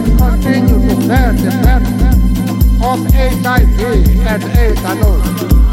not continue to bear the burden of HIV and AIDS alone.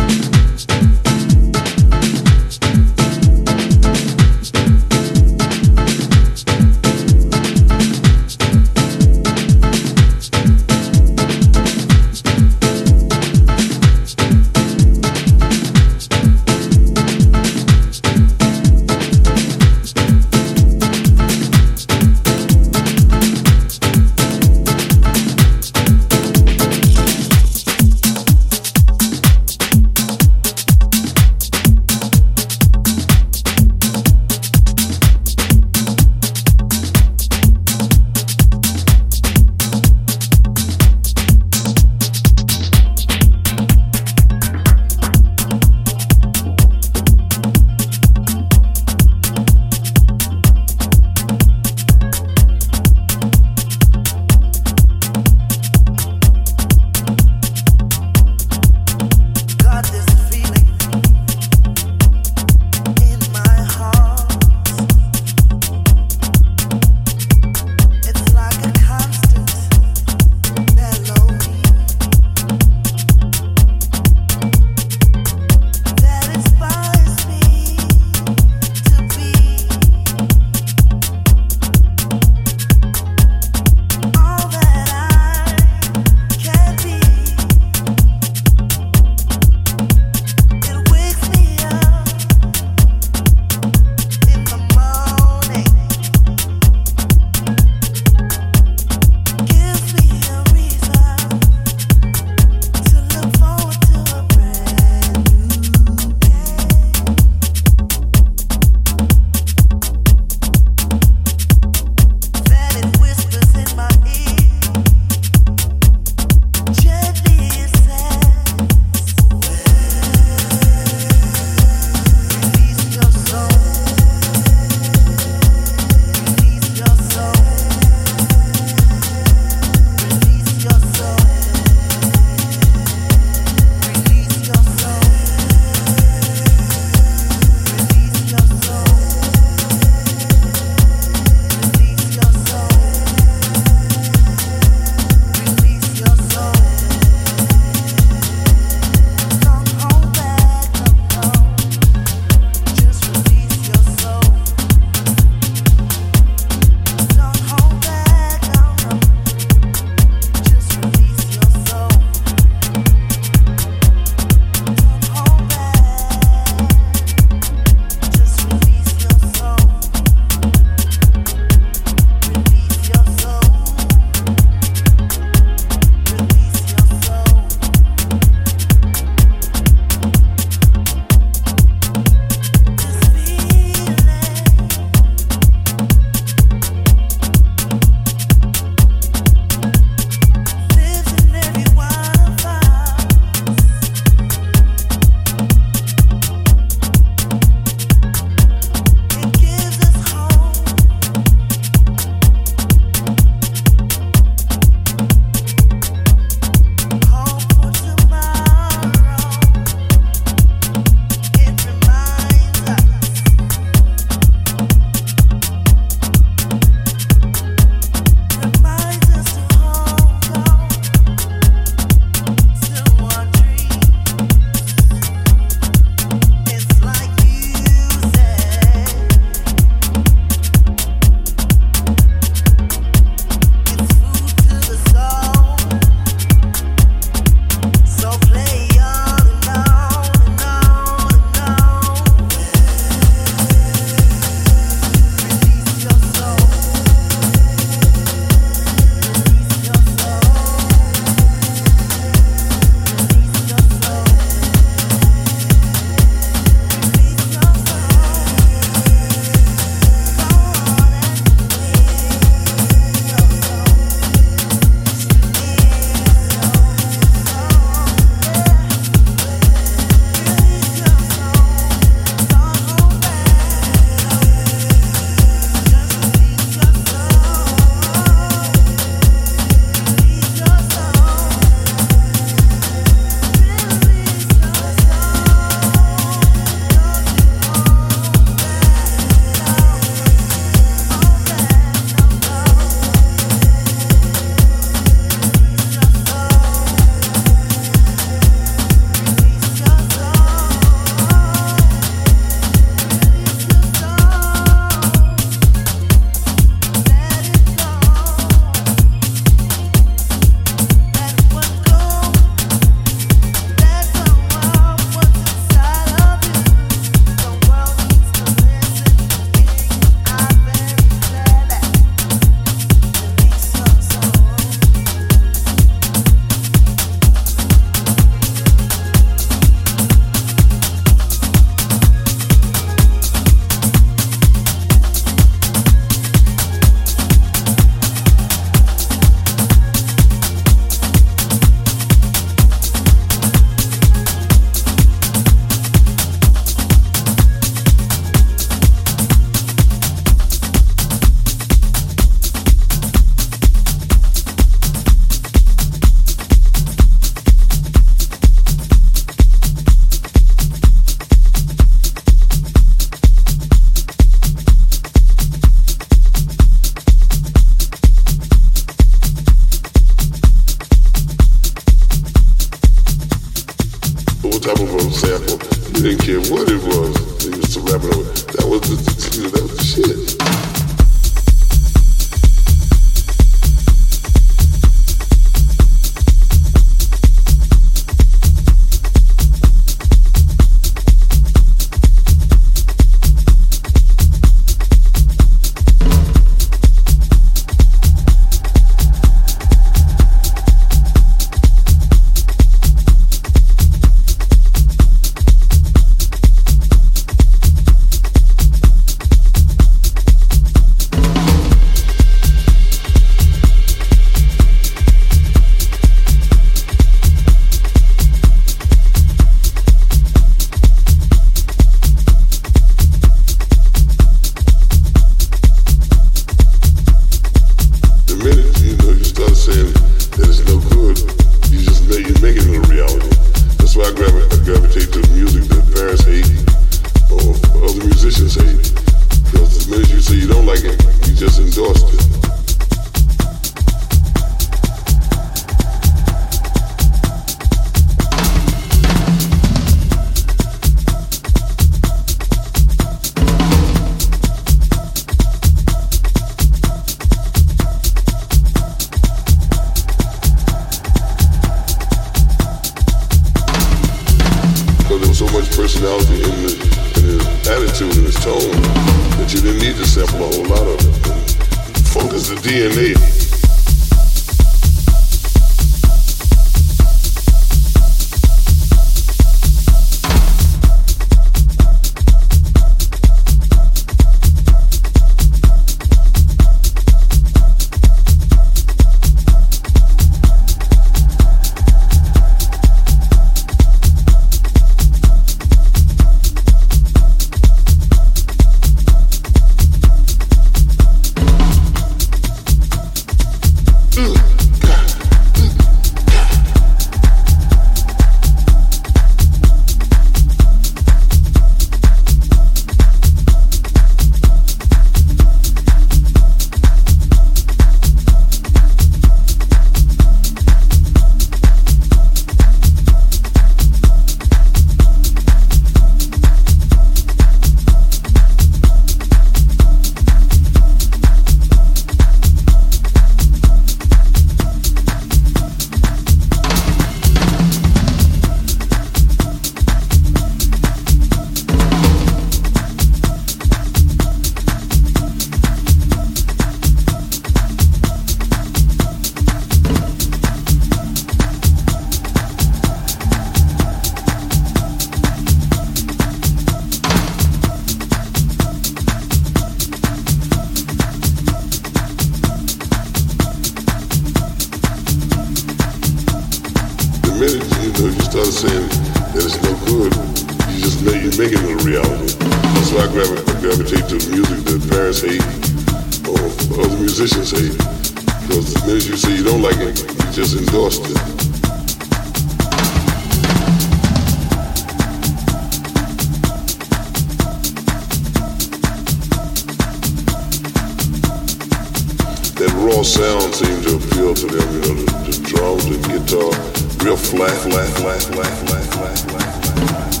that raw sound seemed to appeal to them, you know, the, the drums, the guitar, real flat, flat, flat, flat, flat, flat, flat, flat.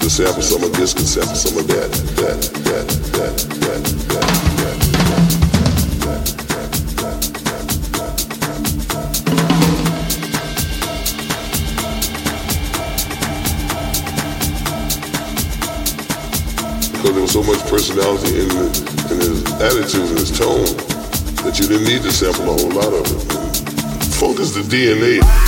This happened, some of this, this happened, some of that, that, that, that, that, that, because there was so much personality in, the, in his attitude and his tone that you didn't need to sample a whole lot of it. Focus the DNA.